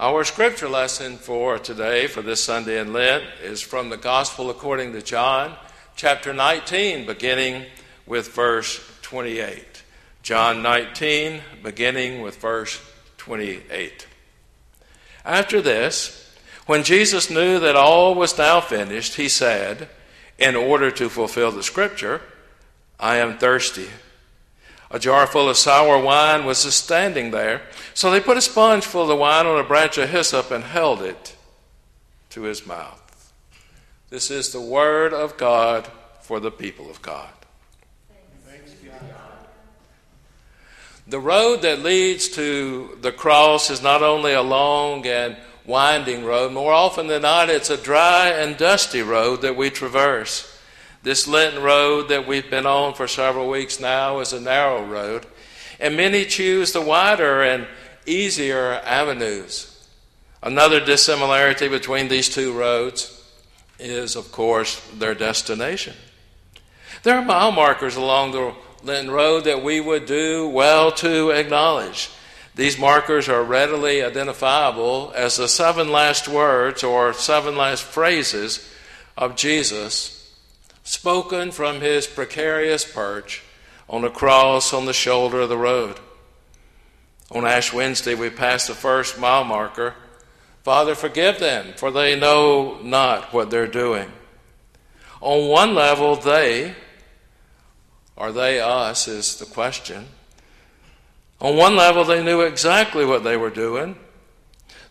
Our scripture lesson for today, for this Sunday in Lent, is from the Gospel according to John, chapter 19, beginning with verse 28. John 19, beginning with verse 28. After this, when Jesus knew that all was now finished, he said, in order to fulfill the scripture, I am thirsty. A jar full of sour wine was just standing there, so they put a sponge full of wine on a branch of hyssop and held it to his mouth. This is the word of God for the people of God. The road that leads to the cross is not only a long and winding road, more often than not, it's a dry and dusty road that we traverse. This Lenten road that we've been on for several weeks now is a narrow road, and many choose the wider and easier avenues. Another dissimilarity between these two roads is, of course, their destination. There are mile markers along the Lenten road that we would do well to acknowledge. These markers are readily identifiable as the seven last words or seven last phrases of Jesus spoken from his precarious perch on a cross on the shoulder of the road. On Ash Wednesday, we passed the first mile marker. Father, forgive them, for they know not what they're doing. On one level, they, are they us, is the question. On one level, they knew exactly what they were doing.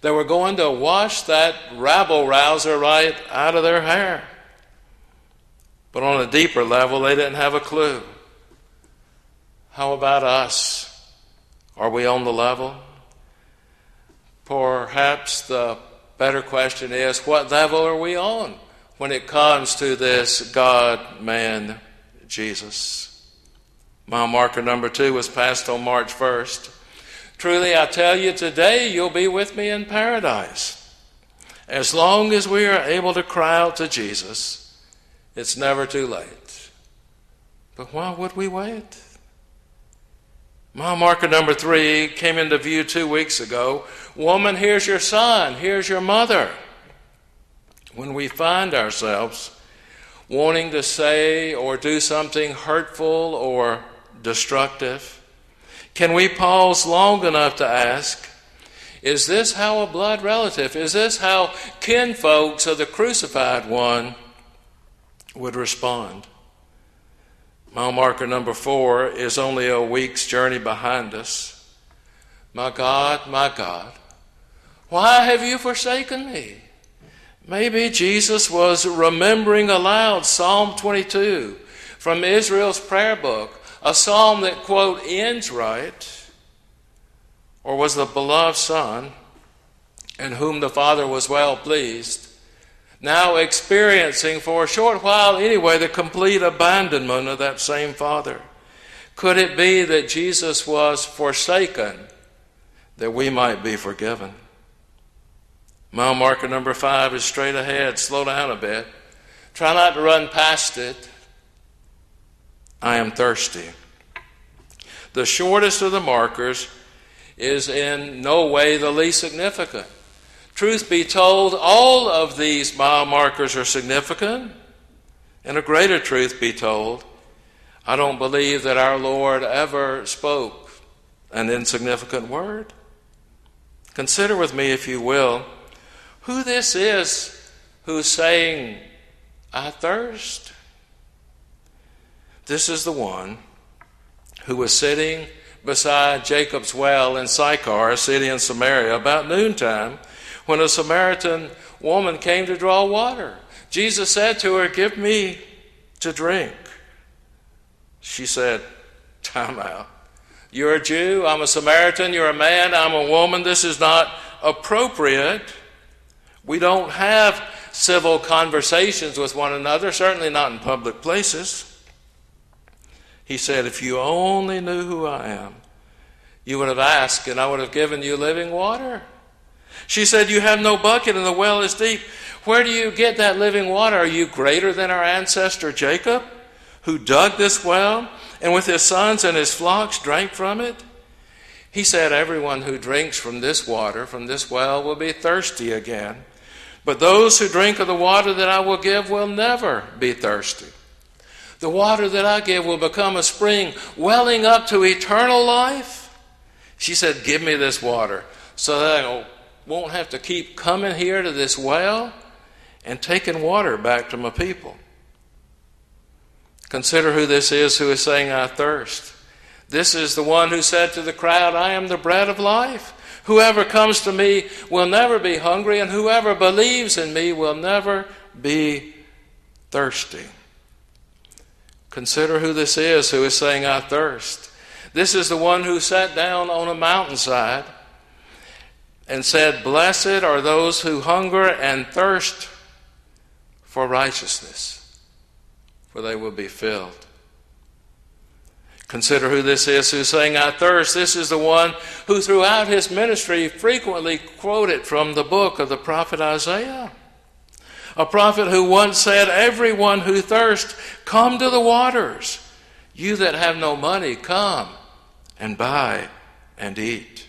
They were going to wash that rabble rouser right out of their hair. But on a deeper level, they didn't have a clue. How about us? Are we on the level? Perhaps the better question is what level are we on when it comes to this God man Jesus? Mile marker number two was passed on March 1st. Truly, I tell you, today you'll be with me in paradise. As long as we are able to cry out to Jesus, it's never too late. But why would we wait? Mile marker number three came into view two weeks ago. Woman, here's your son, here's your mother. When we find ourselves wanting to say or do something hurtful or destructive, can we pause long enough to ask, is this how a blood relative, is this how kinfolks of the crucified one would respond. Mile marker number four is only a week's journey behind us. My God, my God, why have you forsaken me? Maybe Jesus was remembering aloud Psalm 22 from Israel's prayer book, a psalm that, quote, ends right, or was the beloved Son, in whom the Father was well pleased, now experiencing for a short while anyway the complete abandonment of that same Father? Could it be that Jesus was forsaken that we might be forgiven? Mile marker number five is straight ahead. Slow down a bit. Try not to run past it. I am thirsty. The shortest of the markers is in no way the least significant. Truth be told, all of these mile markers are significant. And a greater truth be told, I don't believe that our Lord ever spoke an insignificant word. Consider with me, if you will, who this is who's saying, I thirst. This is the one who was sitting beside Jacob's well in Sychar, a city in Samaria, about noontime when a Samaritan woman came to draw water. Jesus said to her, Give me to drink. She said, Time out. You're a Jew, I'm a Samaritan, you're a man, I'm a woman. This is not appropriate. We don't have civil conversations with one another, certainly not in public places. He said, If you only knew who I am, you would have asked, and I would have given you living water. She said, You have no bucket and the well is deep. Where do you get that living water? Are you greater than our ancestor Jacob, who dug this well and with his sons and his flocks drank from it? He said, Everyone who drinks from this water, from this well, will be thirsty again. But those who drink of the water that I will give will never be thirsty. The water that I give will become a spring welling up to eternal life. She said, Give me this water so that I won't have to keep coming here to this well and taking water back to my people. Consider who this is who is saying, I thirst. This is the one who said to the crowd, I am the bread of life. Whoever comes to me will never be hungry, and whoever believes in me will never be thirsty. Consider who this is who is saying, I thirst. This is the one who sat down on a mountainside and said, Blessed are those who hunger and thirst for righteousness, for they will be filled. Consider who this is who's saying, I thirst. This is the one who, throughout his ministry, frequently quoted from the book of the prophet Isaiah. A prophet who once said, Everyone who thirsts, come to the waters. You that have no money, come and buy and eat.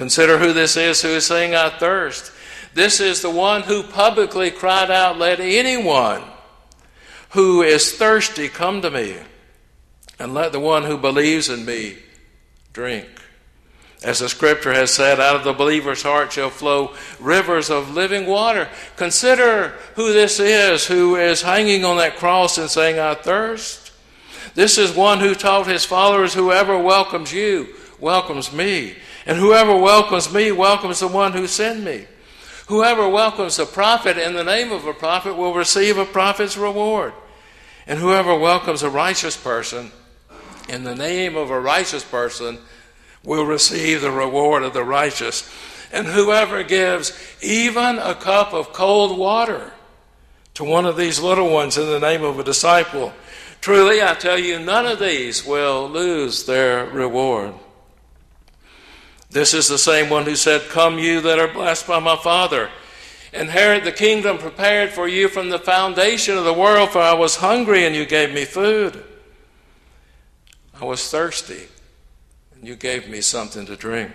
Consider who this is who is saying, I thirst. This is the one who publicly cried out, Let anyone who is thirsty come to me, and let the one who believes in me drink. As the scripture has said, out of the believer's heart shall flow rivers of living water. Consider who this is who is hanging on that cross and saying, I thirst. This is one who taught his followers, Whoever welcomes you welcomes me, and whoever welcomes me welcomes the one who sent me. Whoever welcomes a prophet in the name of a prophet will receive a prophet's reward. And whoever welcomes a righteous person in the name of a righteous person will receive the reward of the righteous. And whoever gives even a cup of cold water to one of these little ones in the name of a disciple, truly I tell you, none of these will lose their reward. This is the same one who said, Come, you that are blessed by my Father. Inherit the kingdom prepared for you from the foundation of the world, for I was hungry and you gave me food. I was thirsty and you gave me something to drink.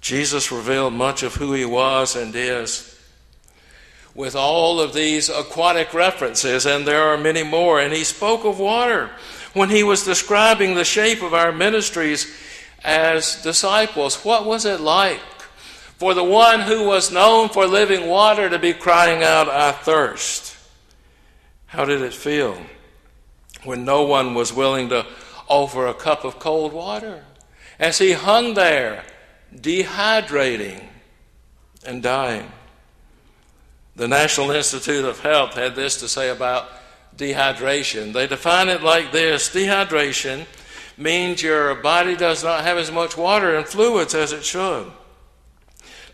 Jesus revealed much of who he was and is with all of these aquatic references, and there are many more. And he spoke of water when he was describing the shape of our ministries as disciples. What was it like for the one who was known for living water to be crying out, I thirst? How did it feel when no one was willing to offer a cup of cold water? As he hung there, dehydrating and dying. The National Institute of Health had this to say about dehydration. They define it like this dehydration means your body does not have as much water and fluids as it should.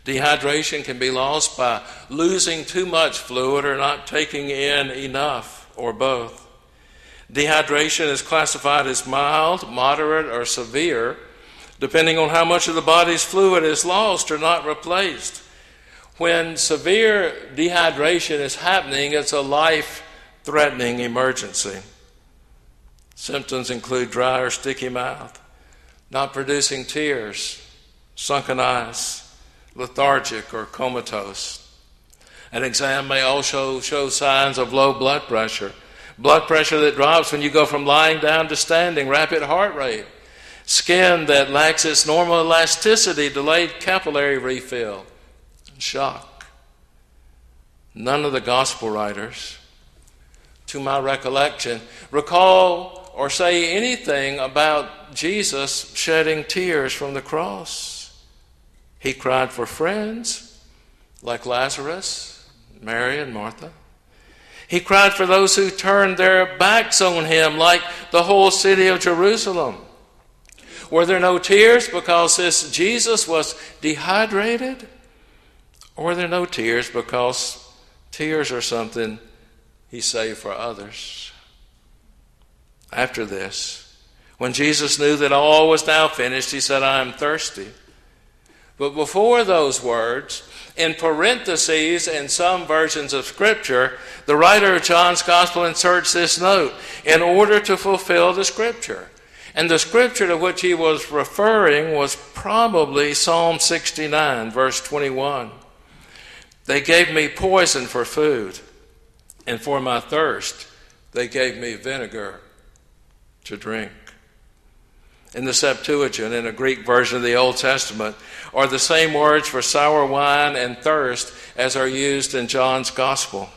Dehydration can be lost by losing too much fluid or not taking in enough, or both. Dehydration is classified as mild, moderate, or severe, depending on how much of the body's fluid is lost or not replaced. When severe dehydration is happening, it's a life threatening emergency. Symptoms include dry or sticky mouth, not producing tears, sunken eyes, lethargic or comatose. An exam may also show signs of low blood pressure, blood pressure that drops when you go from lying down to standing, rapid heart rate, skin that lacks its normal elasticity, delayed capillary refill, and shock. None of the gospel writers, to my recollection, recall or say anything about Jesus shedding tears from the cross. He cried for friends like Lazarus, Mary, and Martha. He cried for those who turned their backs on him, like the whole city of Jerusalem. Were there no tears because this Jesus was dehydrated? Or were there no tears because tears are something he saved for others? After this. When Jesus knew that all was now finished, he said, I am thirsty. But before those words, in parentheses in some versions of Scripture, the writer of John's Gospel inserts this note in order to fulfill the Scripture. And the scripture to which he was referring was probably Psalm 69, verse 21. They gave me poison for food, and for my thirst, they gave me vinegar to drink. In the Septuagint, in a Greek version of the Old Testament, are the same words for sour wine and thirst as are used in John's Gospel.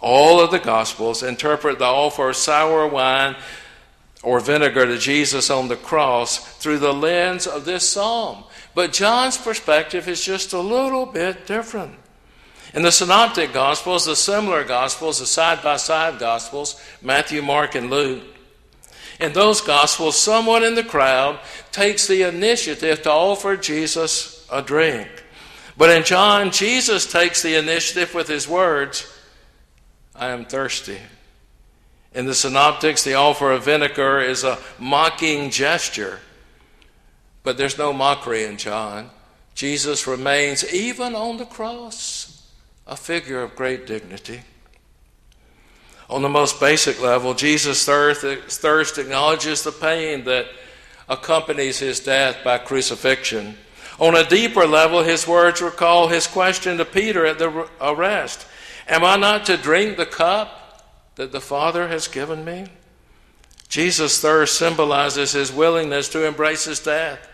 All of the Gospels interpret the offer of sour wine or vinegar to Jesus on the cross through the lens of this psalm. But John's perspective is just a little bit different. In the Synoptic Gospels, the similar Gospels, the side by side Gospels, Matthew, Mark, and Luke, in those Gospels, someone in the crowd takes the initiative to offer Jesus a drink. But in John, Jesus takes the initiative with his words I am thirsty. In the Synoptics, the offer of vinegar is a mocking gesture. But there's no mockery in John. Jesus remains, even on the cross, a figure of great dignity. On the most basic level, Jesus' thirst acknowledges the pain that accompanies his death by crucifixion. On a deeper level, his words recall his question to Peter at the arrest Am I not to drink the cup that the Father has given me? Jesus' thirst symbolizes his willingness to embrace his death.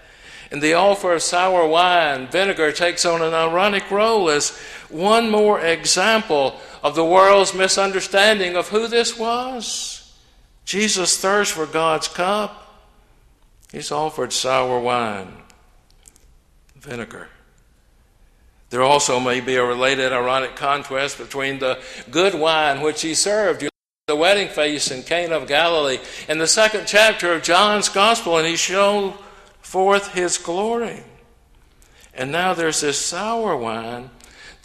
And the offer of sour wine, vinegar, takes on an ironic role as one more example of the world's misunderstanding of who this was. Jesus' thirsts for God's cup, he's offered sour wine, vinegar. There also may be a related ironic contrast between the good wine which he served the wedding feast in Cana of Galilee, in the second chapter of John's Gospel, and he showed forth his glory. And now there's this sour wine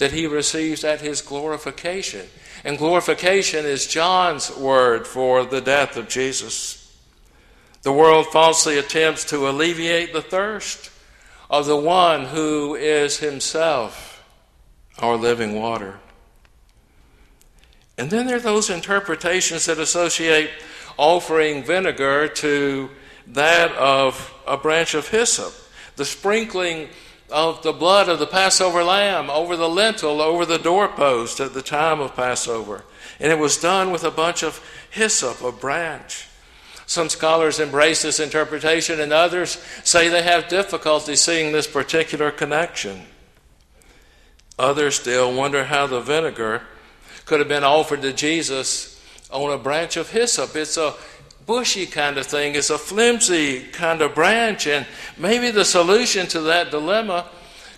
that he receives at his glorification. And glorification is John's word for the death of Jesus. The world falsely attempts to alleviate the thirst of the one who is himself our living water. And then there are those interpretations that associate offering vinegar to that of a branch of hyssop, the sprinkling of the blood of the Passover lamb over the lintel, over the doorpost at the time of Passover. And it was done with a bunch of hyssop, a branch. Some scholars embrace this interpretation, and others say they have difficulty seeing this particular connection. Others still wonder how the vinegar could have been offered to Jesus on a branch of hyssop. It's a bushy kind of thing, it's a flimsy kind of branch. And maybe the solution to that dilemma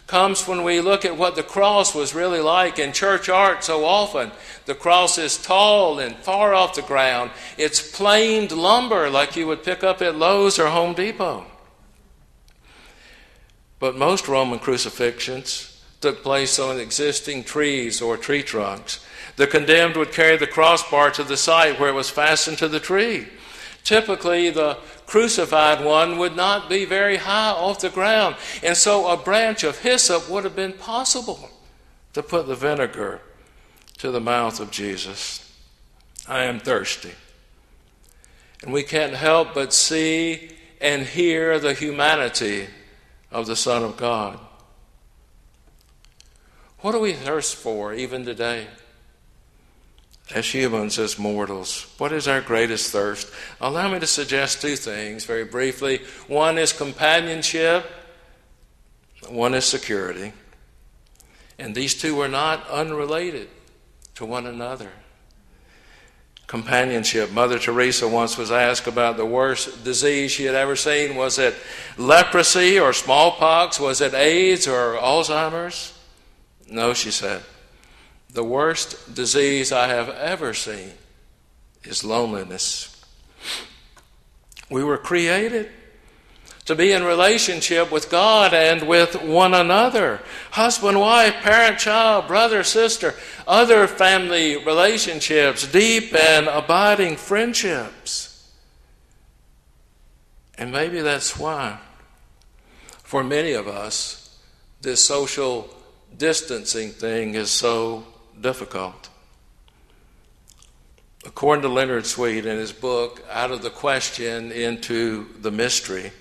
comes when we look at what the cross was really like in church art so often. The cross is tall and far off the ground. It's planed lumber like you would pick up at Lowe's or Home Depot. But most Roman crucifixions took place on existing trees or tree trunks. The condemned would carry the crossbar to the site where it was fastened to the tree. Typically, the crucified one would not be very high off the ground, and so a branch of hyssop would have been possible to put the vinegar to the mouth of Jesus. I am thirsty. And we can't help but see and hear the humanity of the Son of God. What do we thirst for even today? As humans, as mortals, what is our greatest thirst? Allow me to suggest two things very briefly. One is companionship, one is security. And these two are not unrelated to one another. Companionship. Mother Teresa once was asked about the worst disease she had ever seen. Was it leprosy or smallpox? Was it AIDS or Alzheimer's? No, she said. The worst disease I have ever seen is loneliness. We were created to be in relationship with God and with one another husband, wife, parent, child, brother, sister, other family relationships, deep and abiding friendships. And maybe that's why, for many of us, this social distancing thing is so difficult. According to Leonard Sweet in his book, Out of the Question into the Mystery,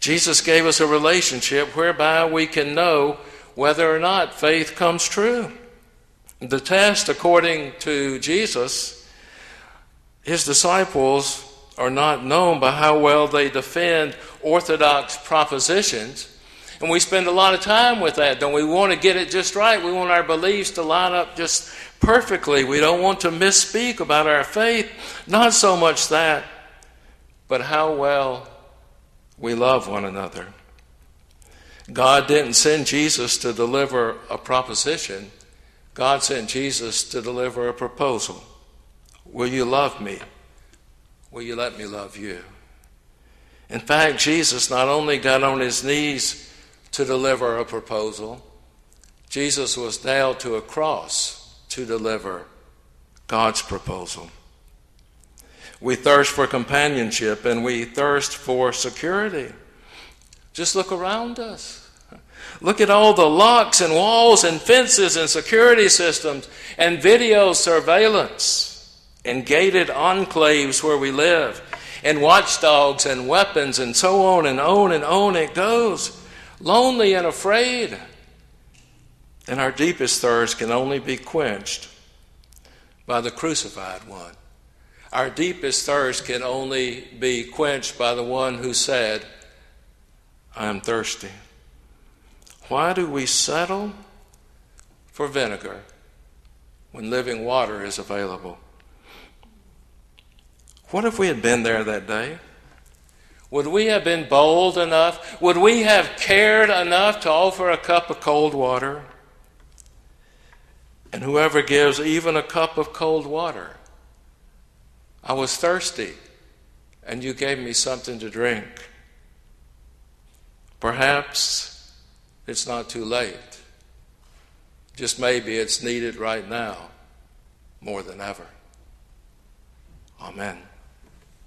Jesus gave us a relationship whereby we can know whether or not faith comes true. The test, according to Jesus, his disciples are not known by how well they defend orthodox propositions. And we spend a lot of time with that, don't we? Want to get it just right. We want our beliefs to line up just perfectly. We don't want to misspeak about our faith. Not so much that, but how well we love one another. God didn't send Jesus to deliver a proposition, God sent Jesus to deliver a proposal. Will you love me? Will you let me love you? In fact, Jesus not only got on his knees to deliver a proposal, Jesus was nailed to a cross to deliver God's proposal. We thirst for companionship and we thirst for security. Just look around us. Look at all the locks and walls and fences and security systems and video surveillance and gated enclaves where we live and watchdogs and weapons and so on and on and on it goes. Lonely and afraid. And our deepest thirst can only be quenched by the crucified one. Our deepest thirst can only be quenched by the one who said, I am thirsty. Why do we settle for vinegar when living water is available? What if we had been there that day? Would we have been bold enough? Would we have cared enough to offer a cup of cold water? and whoever gives even a cup of cold water. I was thirsty, and you gave me something to drink. Perhaps it's not too late. Just maybe it's needed right now more than ever. Amen.